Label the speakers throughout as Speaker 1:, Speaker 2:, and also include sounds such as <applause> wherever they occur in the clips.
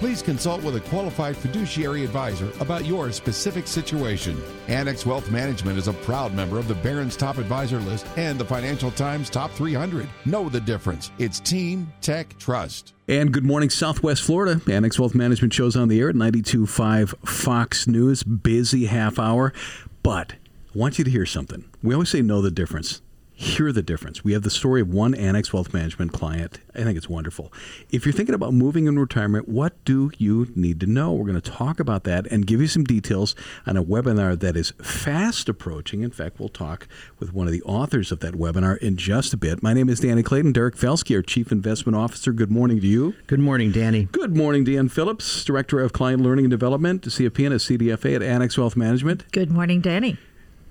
Speaker 1: Please consult with a qualified fiduciary advisor about your specific situation. Annex Wealth Management is a proud member of the Barron's Top Advisor List and the Financial Times Top 300. Know the difference. It's Team Tech Trust.
Speaker 2: And good morning, Southwest Florida. Annex Wealth Management shows on the air at 92.5 Fox News. Busy half hour. But I want you to hear something. We always say know the difference hear the difference. We have the story of one Annex Wealth Management client. I think it's wonderful. If you're thinking about moving in retirement, what do you need to know? We're going to talk about that and give you some details on a webinar that is fast approaching. In fact, we'll talk with one of the authors of that webinar in just a bit. My name is Danny Clayton. Derek Felsky, our Chief Investment Officer. Good morning to you.
Speaker 3: Good morning, Danny.
Speaker 2: Good morning, Deanne Phillips, Director of Client Learning and Development, CFP and a CDFA at Annex Wealth Management.
Speaker 4: Good morning, Danny.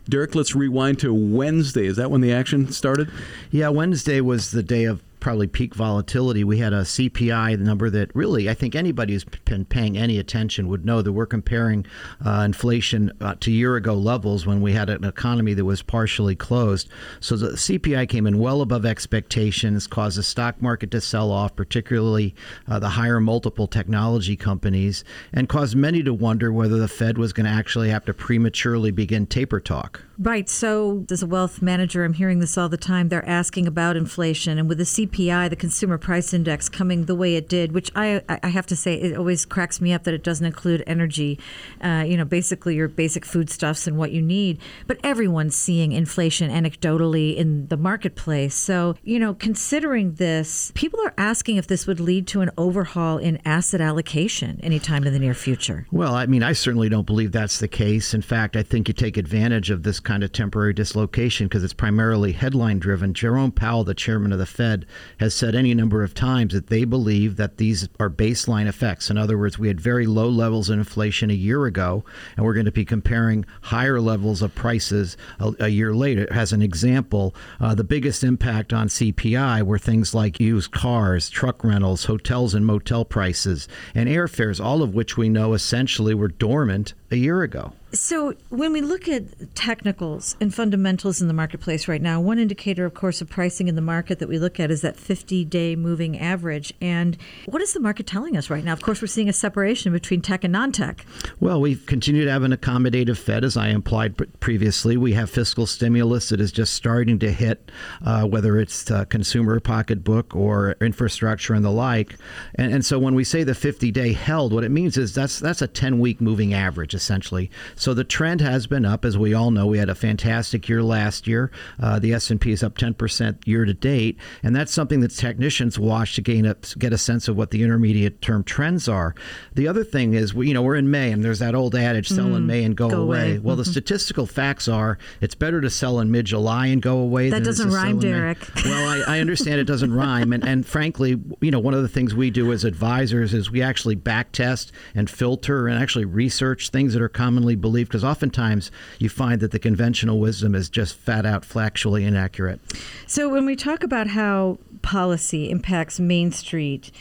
Speaker 2: Derek, let's rewind to Wednesday. Is that when the action started?
Speaker 3: Yeah, Wednesday was the day of probably peak volatility. We had a CPI number that really, I think anybody who's been paying any attention would know that we're comparing uh, inflation uh, to year ago levels when we had an economy that was partially closed. So the CPI came in well above expectations, caused the stock market to sell off, particularly uh, the higher multiple technology companies, and caused many to wonder whether the Fed was going to actually have to prematurely begin taper talk.
Speaker 4: Right. So, as a wealth manager, I'm hearing this all the time. They're asking about inflation, and with the CPI, the Consumer Price Index, coming the way it did, which I I have to say it always cracks me up that it doesn't include energy. Uh, you know, basically your basic foodstuffs and what you need. But everyone's seeing inflation anecdotally in the marketplace. So, you know, considering this, people are asking if this would lead to an overhaul in asset allocation anytime in the near future.
Speaker 3: Well, I mean, I certainly don't believe that's the case. In fact, I think you take advantage of this kind of temporary dislocation because it's primarily headline driven. Jerome Powell, the chairman of the Fed, has said any number of times that they believe that these are baseline effects. In other words, we had very low levels of inflation a year ago, and we're going to be comparing higher levels of prices a, a year later. As an example, uh, the biggest impact on CPI were things like used cars, truck rentals, hotels and motel prices, and airfares, all of which we know essentially were dormant a year ago.
Speaker 4: So, when we look at technicals and fundamentals in the marketplace right now, one indicator, of course, of pricing in the market that we look at is that 50 day moving average. And what is the market telling us right now? Of course, we're seeing a separation between tech and non tech.
Speaker 3: Well, we continue to have an accommodative Fed, as I implied previously. We have fiscal stimulus that is just starting to hit, uh, whether it's consumer pocketbook or infrastructure and the like. And, and so, when we say the 50 day held, what it means is that's, that's a 10 week moving average, essentially. So the trend has been up, as we all know. We had a fantastic year last year. Uh, the S and P is up 10% year to date, and that's something that technicians watch to gain a, get a sense of what the intermediate term trends are. The other thing is, we, you know, we're in May, and there's that old adage: sell mm, in May and go,
Speaker 4: go
Speaker 3: away.
Speaker 4: away.
Speaker 3: Well, mm-hmm. the statistical facts are it's better to sell in mid-July and go away.
Speaker 4: That doesn't rhyme, Derek. <laughs>
Speaker 3: Well, I, I understand it doesn't rhyme, and, and frankly, you know, one of the things we do as advisors is we actually back test and filter and actually research things that are commonly believed believe, because oftentimes you find that the conventional wisdom is just fat out factually inaccurate.
Speaker 4: So when we talk about how policy impacts Main Street,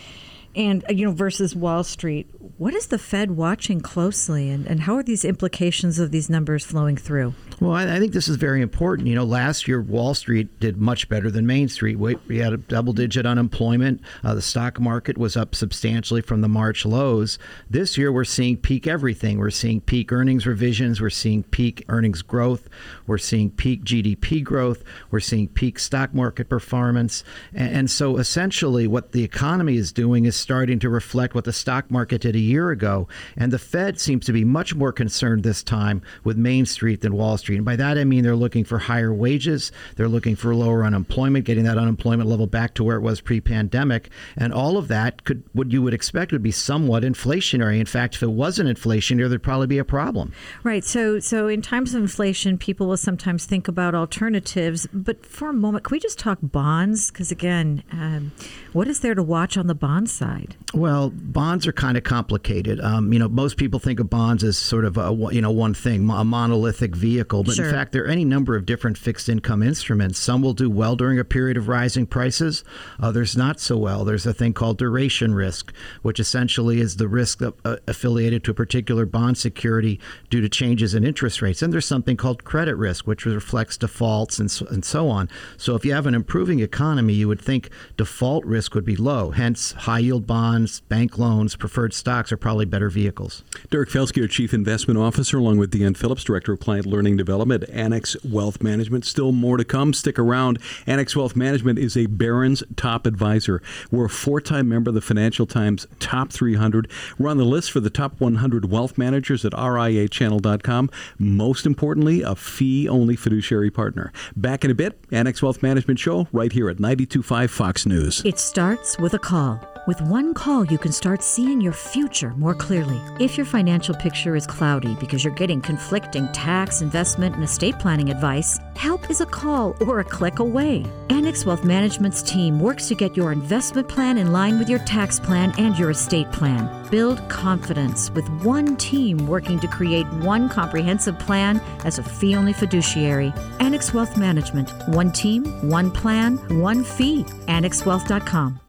Speaker 4: and you know versus Wall Street. What is the Fed watching closely, and, and how are these implications of these numbers flowing through?
Speaker 3: Well, I, I think this is very important. You know, last year Wall Street did much better than Main Street. We, we had a double-digit unemployment. Uh, the stock market was up substantially from the March lows. This year we're seeing peak everything. We're seeing peak earnings revisions. We're seeing peak earnings growth. We're seeing peak GDP growth. We're seeing peak stock market performance. And, and so essentially, what the economy is doing is starting to reflect what the stock market did a year ago. And the Fed seems to be much more concerned this time with Main Street than Wall Street. And by that I mean they're looking for higher wages, they're looking for lower unemployment, getting that unemployment level back to where it was pre-pandemic, and all of that could what you would expect would be somewhat inflationary. In fact, if it wasn't inflationary, there'd probably be a problem.
Speaker 4: Right. So so in times of inflation, people will sometimes think about alternatives. But for a moment, can we just talk bonds? Because again, um, what is there to watch on the bond side?
Speaker 3: Well, bonds are kind of complicated. Um, you know, most people think of bonds as sort of a you know one thing, a monolithic vehicle vehicle, but
Speaker 4: Sure.
Speaker 3: in fact, there are any number of different fixed income instruments. Some will do well during a period of rising prices, others not so well. There's a thing called duration risk, which essentially is the risk of, uh, affiliated to a particular bond security due to changes in interest rates. And there's something called credit risk, which reflects defaults and so, and so on. So if you have an improving economy, you would think default risk would be low. Hence, high yield bonds, bank loans, preferred stocks are probably better vehicles.
Speaker 2: Derek Felsky, our Chief Investment Officer, along with Deanne Phillips, Director of Client Learning Development at Annex Wealth Management. Still more to come. Stick around. Annex Wealth Management is a Barron's top advisor. We're a four time member of the Financial Times Top 300. We're on the list for the top 100 wealth managers at RIAchannel.com. Most importantly, a fee only fiduciary partner. Back in a bit, Annex Wealth Management Show right here at 925 Fox News.
Speaker 5: It starts with a call. With one call, you can start seeing your future more clearly. If your financial picture is cloudy because you're getting conflicting tax, investment, and estate planning advice, help is a call or a click away. Annex Wealth Management's team works to get your investment plan in line with your tax plan and your estate plan. Build confidence with one team working to create one comprehensive plan as a fee only fiduciary. Annex Wealth Management. One team, one plan, one fee. AnnexWealth.com.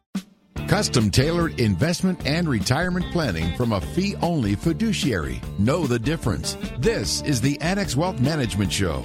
Speaker 1: Custom tailored investment and retirement planning from a fee only fiduciary. Know the difference. This is the Annex Wealth Management Show.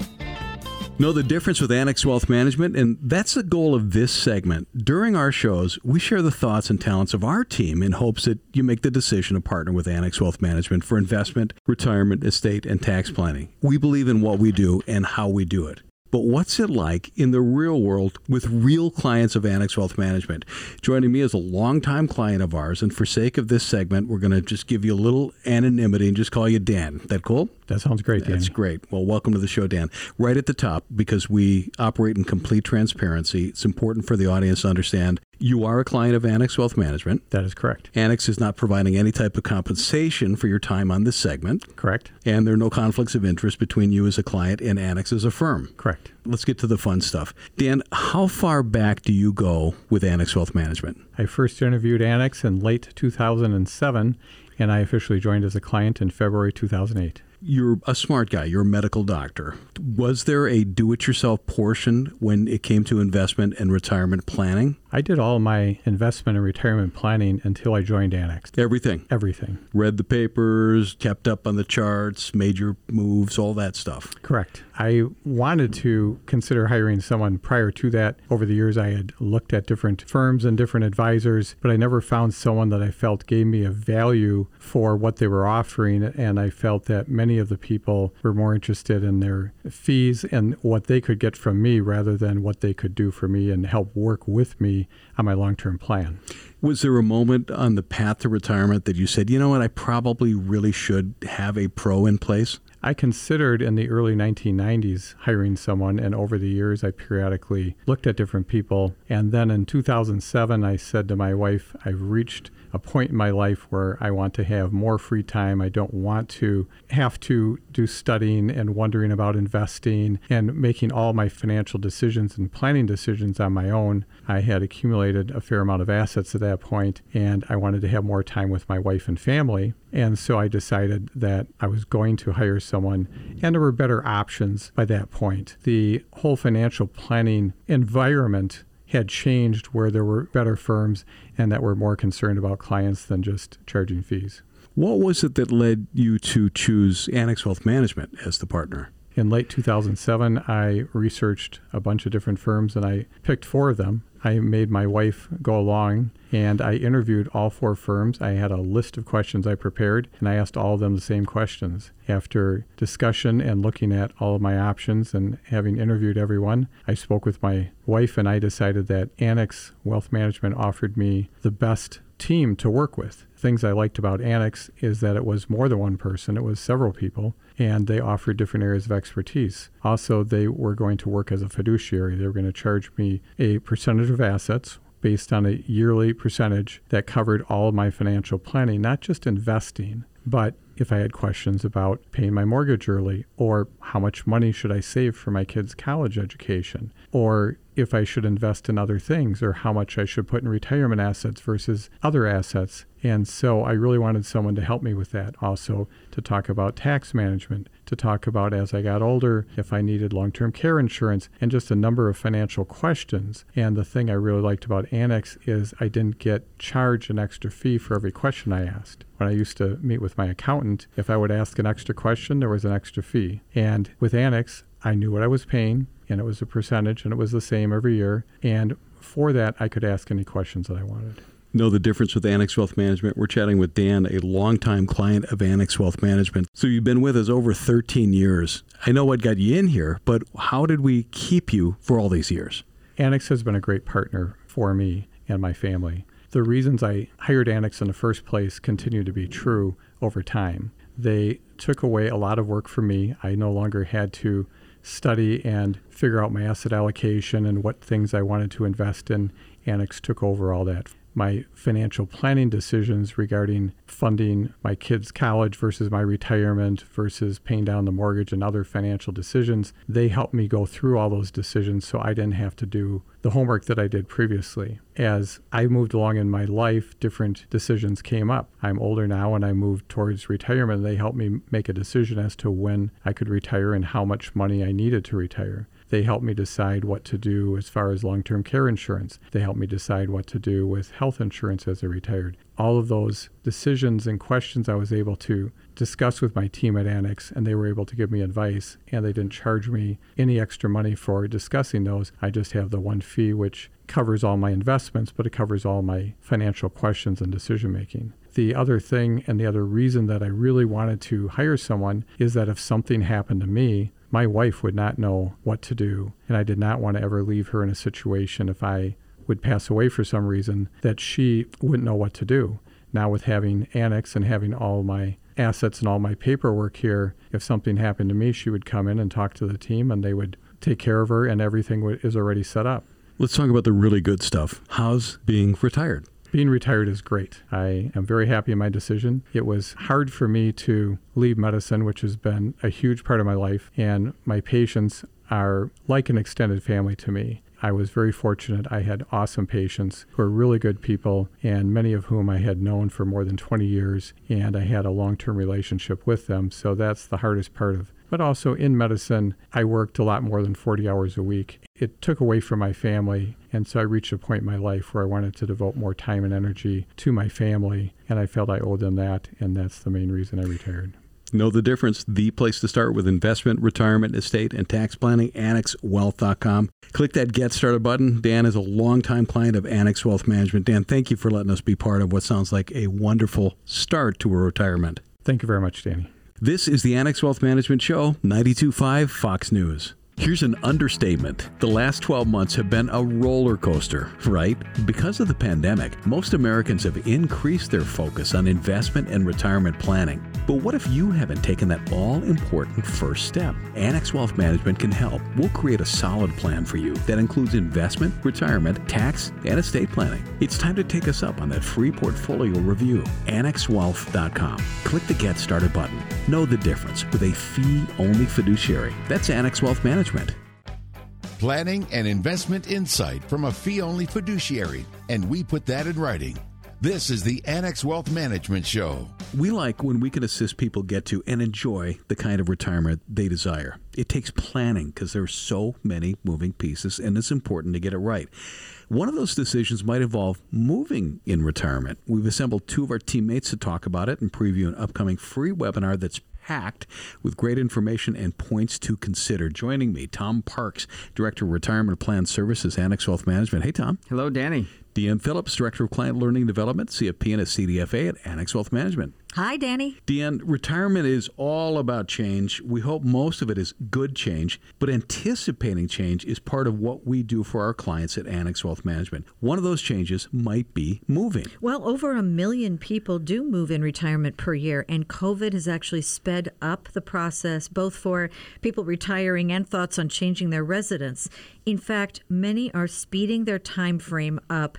Speaker 2: Know the difference with Annex Wealth Management, and that's the goal of this segment. During our shows, we share the thoughts and talents of our team in hopes that you make the decision to partner with Annex Wealth Management for investment, retirement, estate, and tax planning. We believe in what we do and how we do it. But what's it like in the real world with real clients of Annex Wealth Management? Joining me is a longtime client of ours, and for sake of this segment, we're going to just give you a little anonymity and just call you Dan. That cool?
Speaker 6: That sounds great, Dan.
Speaker 2: That's great. Well, welcome to the show, Dan. Right at the top, because we operate in complete transparency, it's important for the audience to understand you are a client of Annex Wealth Management.
Speaker 6: That is correct.
Speaker 2: Annex is not providing any type of compensation for your time on this segment,
Speaker 6: Correct.
Speaker 2: and there are no conflicts of interest between you as a client and Annex as a firm.
Speaker 6: Correct.
Speaker 2: Let's get to the fun stuff. Dan, how far back do you go with Annex Wealth Management?
Speaker 6: I first interviewed Annex in late 2007, and I officially joined as a client in February 2008.
Speaker 2: You're a smart guy, you're a medical doctor. Was there a do it yourself portion when it came to investment and retirement planning?
Speaker 6: I did all my investment and retirement planning until I joined Annex.
Speaker 2: Everything.
Speaker 6: Everything.
Speaker 2: Read the papers, kept up on the charts, major moves, all that stuff.
Speaker 6: Correct. I wanted to consider hiring someone prior to that. Over the years, I had looked at different firms and different advisors, but I never found someone that I felt gave me a value for what they were offering. And I felt that many of the people were more interested in their fees and what they could get from me rather than what they could do for me and help work with me on my long term plan.
Speaker 2: Was there a moment on the path to retirement that you said, you know what, I probably really should have a pro in place?
Speaker 6: I considered in the early 1990s hiring someone, and over the years, I periodically looked at different people. And then in 2007, I said to my wife, I've reached a point in my life where I want to have more free time. I don't want to have to do studying and wondering about investing and making all my financial decisions and planning decisions on my own. I had accumulated a fair amount of assets at that point, and I wanted to have more time with my wife and family. And so I decided that I was going to hire someone, and there were better options by that point. The whole financial planning environment had changed where there were better firms and that were more concerned about clients than just charging fees.
Speaker 2: What was it that led you to choose Annex Wealth Management as the partner?
Speaker 6: In late 2007, I researched a bunch of different firms and I picked four of them. I made my wife go along and I interviewed all four firms. I had a list of questions I prepared and I asked all of them the same questions. After discussion and looking at all of my options and having interviewed everyone, I spoke with my wife and I decided that Annex Wealth Management offered me the best team to work with. Things I liked about Annex is that it was more than one person, it was several people, and they offered different areas of expertise. Also, they were going to work as a fiduciary. They were going to charge me a percentage of assets based on a yearly percentage that covered all of my financial planning, not just investing, but if I had questions about paying my mortgage early, or how much money should I save for my kids' college education, or if I should invest in other things, or how much I should put in retirement assets versus other assets. And so I really wanted someone to help me with that. Also, to talk about tax management, to talk about as I got older, if I needed long term care insurance, and just a number of financial questions. And the thing I really liked about Annex is I didn't get charged an extra fee for every question I asked. When I used to meet with my accountant, if I would ask an extra question, there was an extra fee. And with Annex, I knew what I was paying, and it was a percentage, and it was the same every year. And for that, I could ask any questions that I wanted
Speaker 2: know the difference with Annex Wealth Management. We're chatting with Dan, a longtime client of Annex Wealth Management. So you've been with us over 13 years. I know what got you in here, but how did we keep you for all these years?
Speaker 6: Annex has been a great partner for me and my family. The reasons I hired Annex in the first place continue to be true over time. They took away a lot of work from me. I no longer had to study and figure out my asset allocation and what things I wanted to invest in. Annex took over all that my financial planning decisions regarding funding my kids' college versus my retirement versus paying down the mortgage and other financial decisions, they helped me go through all those decisions so I didn't have to do the homework that I did previously. As I moved along in my life, different decisions came up. I'm older now and I moved towards retirement. They helped me make a decision as to when I could retire and how much money I needed to retire. They help me decide what to do as far as long term care insurance. They help me decide what to do with health insurance as a retired. All of those decisions and questions I was able to discuss with my team at Annex, and they were able to give me advice, and they didn't charge me any extra money for discussing those. I just have the one fee, which covers all my investments, but it covers all my financial questions and decision making. The other thing and the other reason that I really wanted to hire someone is that if something happened to me, my wife would not know what to do. And I did not want to ever leave her in a situation if I would pass away for some reason that she wouldn't know what to do. Now, with having Annex and having all my assets and all my paperwork here, if something happened to me, she would come in and talk to the team and they would take care of her, and everything is already set up.
Speaker 2: Let's talk about the really good stuff. How's being retired?
Speaker 6: Being retired is great. I am very happy in my decision. It was hard for me to leave medicine, which has been a huge part of my life, and my patients are like an extended family to me. I was very fortunate. I had awesome patients who are really good people, and many of whom I had known for more than 20 years, and I had a long term relationship with them. So that's the hardest part of but also in medicine, I worked a lot more than 40 hours a week. It took away from my family, and so I reached a point in my life where I wanted to devote more time and energy to my family, and I felt I owed them that, and that's the main reason I retired.
Speaker 2: Know the difference. The place to start with investment, retirement, estate, and tax planning, annexwealth.com. Click that Get Started button. Dan is a longtime client of Annex Wealth Management. Dan, thank you for letting us be part of what sounds like a wonderful start to a retirement.
Speaker 6: Thank you very much, Danny.
Speaker 2: This is the Annex Wealth Management Show, 925 Fox News. Here's an understatement. The last 12 months have been a roller coaster, right? Because of the pandemic, most Americans have increased their focus on investment and retirement planning. But what if you haven't taken that all important first step? Annex Wealth Management can help. We'll create a solid plan for you that includes investment, retirement, tax, and estate planning. It's time to take us up on that free portfolio review. AnnexWealth.com. Click the Get Started button. Know the difference with a fee only fiduciary. That's Annex Wealth Management.
Speaker 1: Planning and investment insight from a fee only fiduciary, and we put that in writing. This is the Annex Wealth Management Show.
Speaker 2: We like when we can assist people get to and enjoy the kind of retirement they desire. It takes planning because there are so many moving pieces, and it's important to get it right. One of those decisions might involve moving in retirement. We've assembled two of our teammates to talk about it and preview an upcoming free webinar that's packed with great information and points to consider. Joining me, Tom Parks, Director of Retirement Plan Services, Annex Wealth Management. Hey, Tom.
Speaker 7: Hello, Danny.
Speaker 2: Deanne Phillips, Director of Client Learning Development, CFP and a CDFA at Annex Wealth Management.
Speaker 4: Hi, Danny.
Speaker 2: Deanne, retirement is all about change. We hope most of it is good change, but anticipating change is part of what we do for our clients at Annex Wealth Management. One of those changes might be moving.
Speaker 4: Well, over a million people do move in retirement per year, and COVID has actually sped up the process both for people retiring and thoughts on changing their residence. In fact, many are speeding their time frame up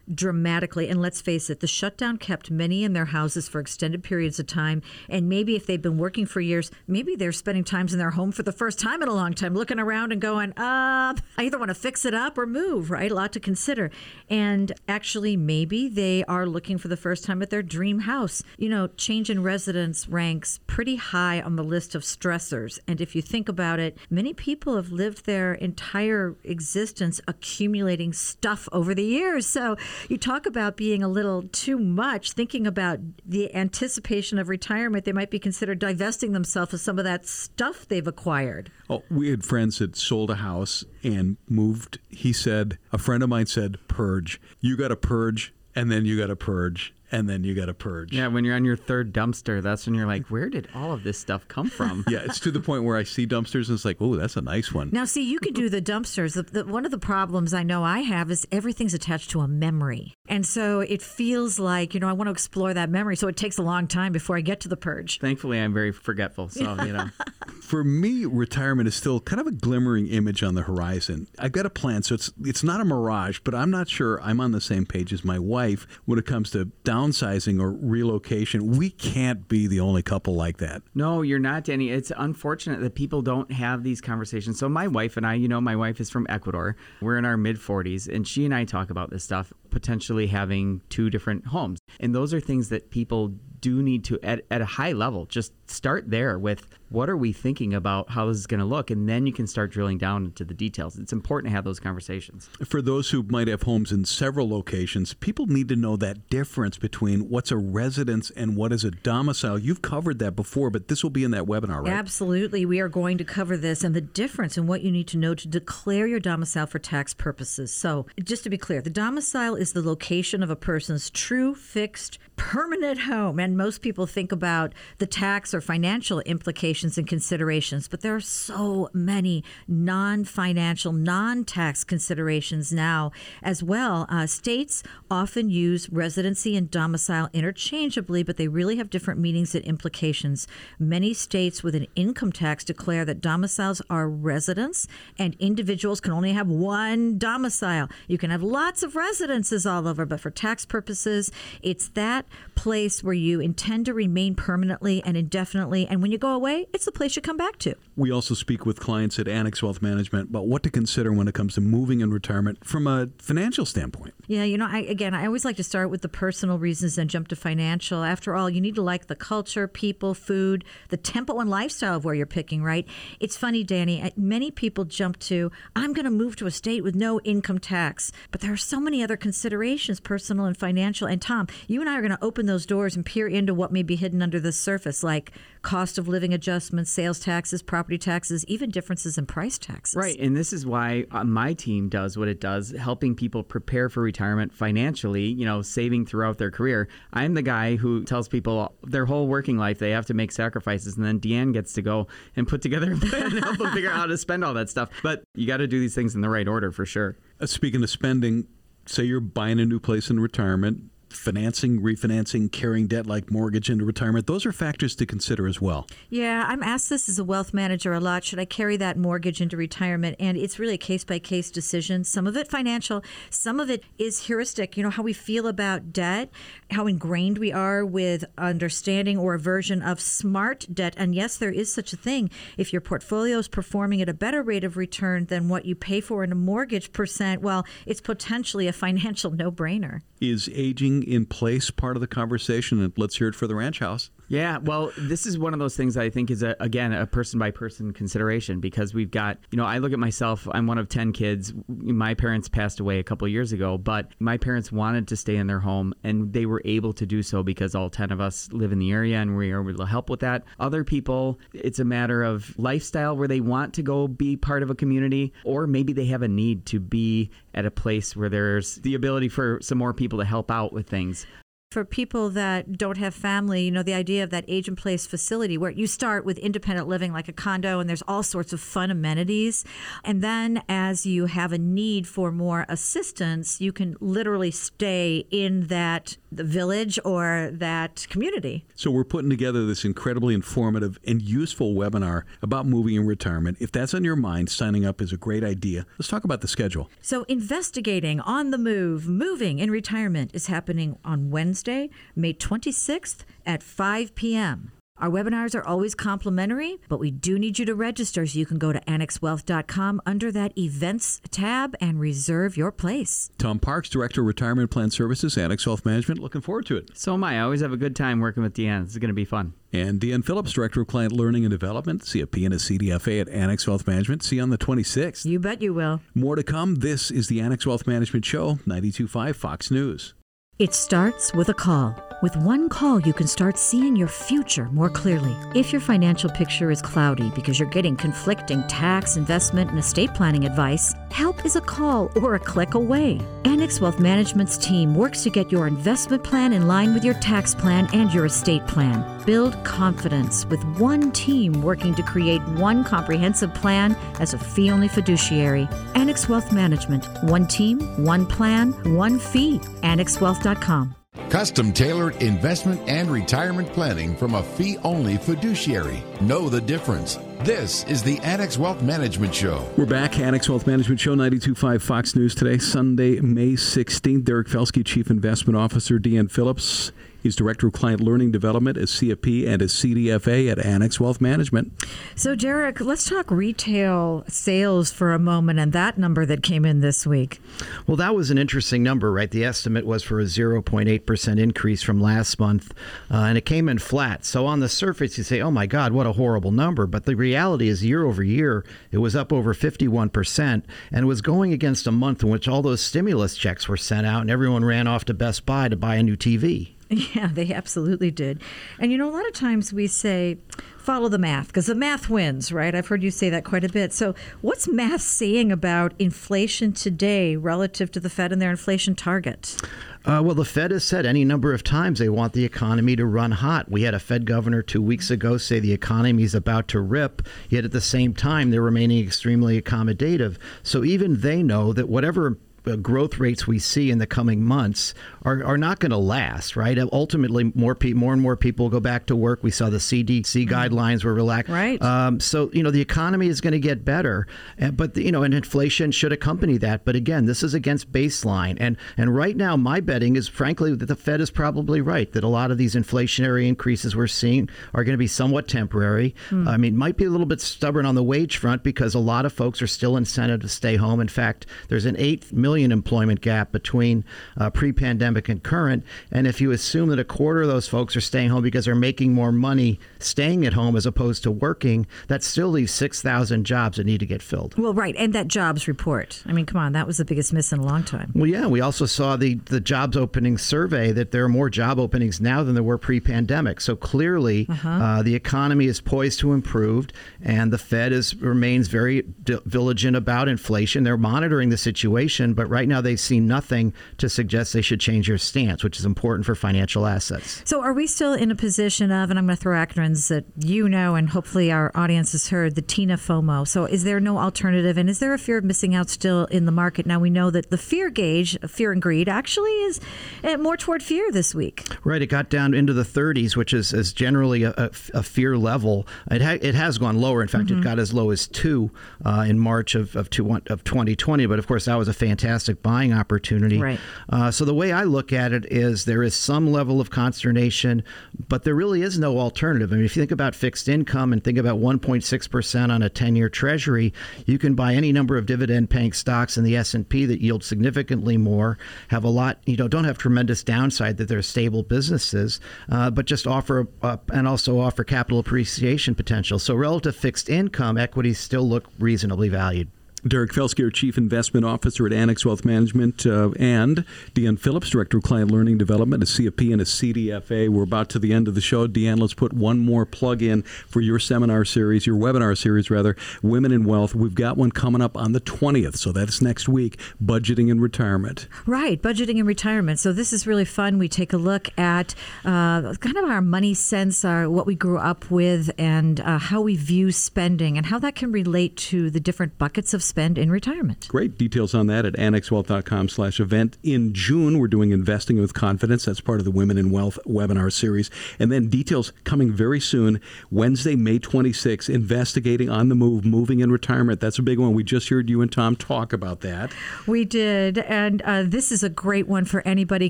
Speaker 4: dramatically. And let's face it, the shutdown kept many in their houses for extended periods of time. And maybe if they've been working for years, maybe they're spending times in their home for the first time in a long time, looking around and going, uh, I either want to fix it up or move, right? A lot to consider. And actually, maybe they are looking for the first time at their dream house. You know, change in residence ranks pretty high on the list of stressors. And if you think about it, many people have lived their entire existence accumulating stuff over the years. So you talk about being a little too much, thinking about the anticipation of retirement, they might be considered divesting themselves of some of that stuff they've acquired.
Speaker 2: Oh, we had friends that sold a house and moved. He said, a friend of mine said, purge. You got to purge, and then you got to purge and then you got to purge.
Speaker 7: Yeah, when you're on your third dumpster, that's when you're like, where did all of this stuff come from? <laughs>
Speaker 2: yeah, it's to the point where I see dumpsters and it's like, oh, that's a nice one.
Speaker 4: Now, see, you could do the dumpsters. The, the, one of the problems I know I have is everything's attached to a memory. And so it feels like, you know, I want to explore that memory. So it takes a long time before I get to the purge.
Speaker 7: Thankfully, I'm very forgetful. So, you know. <laughs>
Speaker 2: For me, retirement is still kind of a glimmering image on the horizon. I've got a plan. So it's, it's not a mirage, but I'm not sure I'm on the same page as my wife when it comes to downsizing or relocation. We can't be the only couple like that.
Speaker 7: No, you're not, Danny. It's unfortunate that people don't have these conversations. So my wife and I, you know, my wife is from Ecuador. We're in our mid 40s, and she and I talk about this stuff, potentially having two different homes. And those are things that people do need to at, at a high level just start there with what are we thinking about how this is going to look? And then you can start drilling down into the details. It's important to have those conversations.
Speaker 2: For those who might have homes in several locations people need to know that difference between what's a residence and what is a domicile. You've covered that before but this will be in that webinar right?
Speaker 4: Absolutely. We are going to cover this and the difference in what you need to know to declare your domicile for tax purposes. So just to be clear the domicile is the location of a person's true fixed permanent home and most people think about the tax or financial implications and considerations, but there are so many non financial, non tax considerations now as well. Uh, states often use residency and domicile interchangeably, but they really have different meanings and implications. Many states with an income tax declare that domiciles are residents and individuals can only have one domicile. You can have lots of residences all over, but for tax purposes, it's that place where you intend to remain permanently and indefinitely. And when you go away, it's the place you come back to.
Speaker 2: We also speak with clients at Annex Wealth Management about what to consider when it comes to moving in retirement from a financial standpoint.
Speaker 4: Yeah, you know, I, again, I always like to start with the personal reasons and jump to financial. After all, you need to like the culture, people, food, the tempo and lifestyle of where you're picking, right? It's funny, Danny, eh, many people jump to, I'm going to move to a state with no income tax. But there are so many other considerations, personal and financial. And Tom, you and I are going to open those doors and peer into what may be hidden under the surface, like cost of living adjustments, sales taxes, property taxes, even differences in price taxes.
Speaker 7: Right. And this is why uh, my team does what it does, helping people prepare for retirement financially, you know, saving throughout their career. I'm the guy who tells people their whole working life they have to make sacrifices. And then Deanne gets to go and put together a plan and help them <laughs> figure out how to spend all that stuff. But you got to do these things in the right order for sure.
Speaker 2: Uh, speaking of spending, say you're buying a new place in retirement financing, refinancing, carrying debt like mortgage into retirement. Those are factors to consider as well.
Speaker 4: Yeah, I'm asked this as a wealth manager a lot. Should I carry that mortgage into retirement? And it's really a case by case decision. Some of it financial, some of it is heuristic. You know, how we feel about debt, how ingrained we are with understanding or aversion of smart debt. And yes, there is such a thing. If your portfolio is performing at a better rate of return than what you pay for in a mortgage percent, well, it's potentially a financial no brainer.
Speaker 2: Is aging in place part of the conversation? And let's hear it for the ranch house.
Speaker 7: Yeah, well, this is one of those things I think is a, again a person by person consideration because we've got you know I look at myself. I'm one of ten kids. My parents passed away a couple years ago, but my parents wanted to stay in their home and they were able to do so because all ten of us live in the area and we are able to help with that. Other people, it's a matter of lifestyle where they want to go be part of a community, or maybe they have a need to be at a place where there's the ability for some more people to help out with things
Speaker 4: for people that don't have family, you know, the idea of that age and place facility where you start with independent living like a condo and there's all sorts of fun amenities. And then as you have a need for more assistance, you can literally stay in that the village or that community.
Speaker 2: So we're putting together this incredibly informative and useful webinar about moving in retirement. If that's on your mind, signing up is a great idea. Let's talk about the schedule.
Speaker 4: So, investigating on the move, moving in retirement is happening on Wednesday, May 26th at 5 p.m. Our webinars are always complimentary, but we do need you to register so you can go to annexwealth.com under that events tab and reserve your place.
Speaker 2: Tom Parks, Director of Retirement Plan Services, Annex Wealth Management. Looking forward to it.
Speaker 7: So am I. I always have a good time working with Deanne. This is going to be fun.
Speaker 2: And Deanne Phillips, Director of Client Learning and Development, CFP and a CDFA at Annex Wealth Management. See you on the 26th.
Speaker 4: You bet you will.
Speaker 2: More to come. This is the Annex Wealth Management Show, 92.5 Fox News.
Speaker 5: It starts with a call. With one call, you can start seeing your future more clearly. If your financial picture is cloudy because you're getting conflicting tax, investment, and estate planning advice, help is a call or a click away. Annex Wealth Management's team works to get your investment plan in line with your tax plan and your estate plan. Build confidence with one team working to create one comprehensive plan as a fee only fiduciary. Annex Wealth Management. One team, one plan, one fee. AnnexWealth.com.
Speaker 1: Custom tailored investment and retirement planning from a fee only fiduciary. Know the difference. This is the Annex Wealth Management Show.
Speaker 2: We're back. Annex Wealth Management Show, 92.5 Fox News today, Sunday, May 16th. Derek Felsky, Chief Investment Officer, Deanne Phillips. He's Director of Client Learning Development at CFP and as CDFA at Annex Wealth Management.
Speaker 4: So, Derek, let's talk retail sales for a moment and that number that came in this week.
Speaker 3: Well, that was an interesting number, right? The estimate was for a 0.8% increase from last month, uh, and it came in flat. So, on the surface, you say, oh my God, what a horrible number. But the reality is, year over year, it was up over 51% and was going against a month in which all those stimulus checks were sent out and everyone ran off to Best Buy to buy a new TV.
Speaker 4: Yeah, they absolutely did. And you know, a lot of times we say, follow the math because the math wins, right? I've heard you say that quite a bit. So, what's math saying about inflation today relative to the Fed and their inflation target?
Speaker 3: Uh, well, the Fed has said any number of times they want the economy to run hot. We had a Fed governor two weeks ago say the economy is about to rip, yet at the same time, they're remaining extremely accommodative. So even they know that whatever growth rates we see in the coming months are, are not going to last, right? Ultimately, more pe- more and more people go back to work. We saw the CDC mm-hmm. guidelines were relaxed.
Speaker 4: Right.
Speaker 3: Um, so, you know, the economy is going to get better, but, the, you know, and inflation should accompany that. But again, this is against baseline. And, and right now, my betting is, frankly, that the Fed is probably right, that a lot of these inflationary increases we're seeing are going to be somewhat temporary. Mm. I mean, might be a little bit stubborn on the wage front because a lot of folks are still incented to stay home. In fact, there's an 8 million million employment gap between uh, pre-pandemic and current. And if you assume that a quarter of those folks are staying home because they're making more money staying at home as opposed to working, that still leaves 6,000 jobs that need to get filled.
Speaker 4: Well, right. And that jobs report. I mean, come on, that was the biggest miss in a long time.
Speaker 3: Well, yeah. We also saw the, the jobs opening survey that there are more job openings now than there were pre pandemic. So clearly, uh-huh. uh, the economy is poised to improve, and the Fed is remains very diligent about inflation. They're monitoring the situation, but right now they see nothing to suggest they should change their stance, which is important for financial assets.
Speaker 4: So, are we still in a position of, and I'm going to throw acronyms that you know, and hopefully our audience has heard, the TINA FOMO? So, is there no alternative, and is there a fear of missing out still in the market? Now we know that the fear gauge, fear and greed, actually is eh, more toward fear this week.
Speaker 3: Right, it got down into the 30s, which is, is generally a, a, a fear level. It, ha- it has gone lower. In fact, mm-hmm. it got as low as two uh, in March of, of, two, of 2020. But of course, that was a fantastic fantastic buying opportunity.
Speaker 4: Right.
Speaker 3: Uh, so the way I look at it is there is some level of consternation, but there really is no alternative. I mean, if you think about fixed income and think about 1.6% on a 10-year Treasury, you can buy any number of dividend-paying stocks in the S&P that yield significantly more, have a lot, you know, don't have tremendous downside that they're stable businesses, uh, but just offer uh, and also offer capital appreciation potential. So relative fixed income equities still look reasonably valued.
Speaker 2: Derek Felsky, Chief Investment Officer at Annex Wealth Management, uh, and Deanne Phillips, Director of Client Learning Development at CFP and a CDFA. We're about to the end of the show. Deanne, let's put one more plug in for your seminar series, your webinar series, rather, Women in Wealth. We've got one coming up on the 20th, so that's next week, Budgeting and Retirement.
Speaker 4: Right, Budgeting and Retirement. So this is really fun. We take a look at uh, kind of our money sense, our, what we grew up with, and uh, how we view spending and how that can relate to the different buckets of spend in retirement.
Speaker 2: Great details on that at annexwealth.com slash event. In June, we're doing Investing with Confidence. That's part of the Women in Wealth webinar series. And then details coming very soon, Wednesday, May 26th, investigating on the move, moving in retirement. That's a big one. We just heard you and Tom talk about that.
Speaker 4: We did. And uh, this is a great one for anybody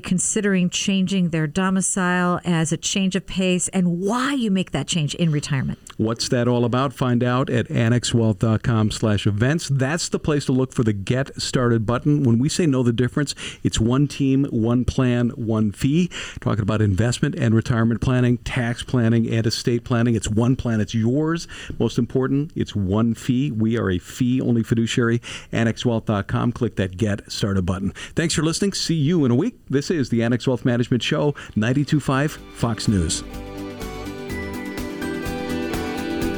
Speaker 4: considering changing their domicile as a change of pace and why you make that change in retirement.
Speaker 2: What's that all about? Find out at annexwealth.com slash events. That's the place to look for the Get Started button. When we say know the difference, it's one team, one plan, one fee. Talking about investment and retirement planning, tax planning, and estate planning. It's one plan. It's yours. Most important, it's one fee. We are a fee-only fiduciary. AnnexWealth.com. Click that Get Started button. Thanks for listening. See you in a week. This is the Annex Wealth Management Show, 92.5 Fox News.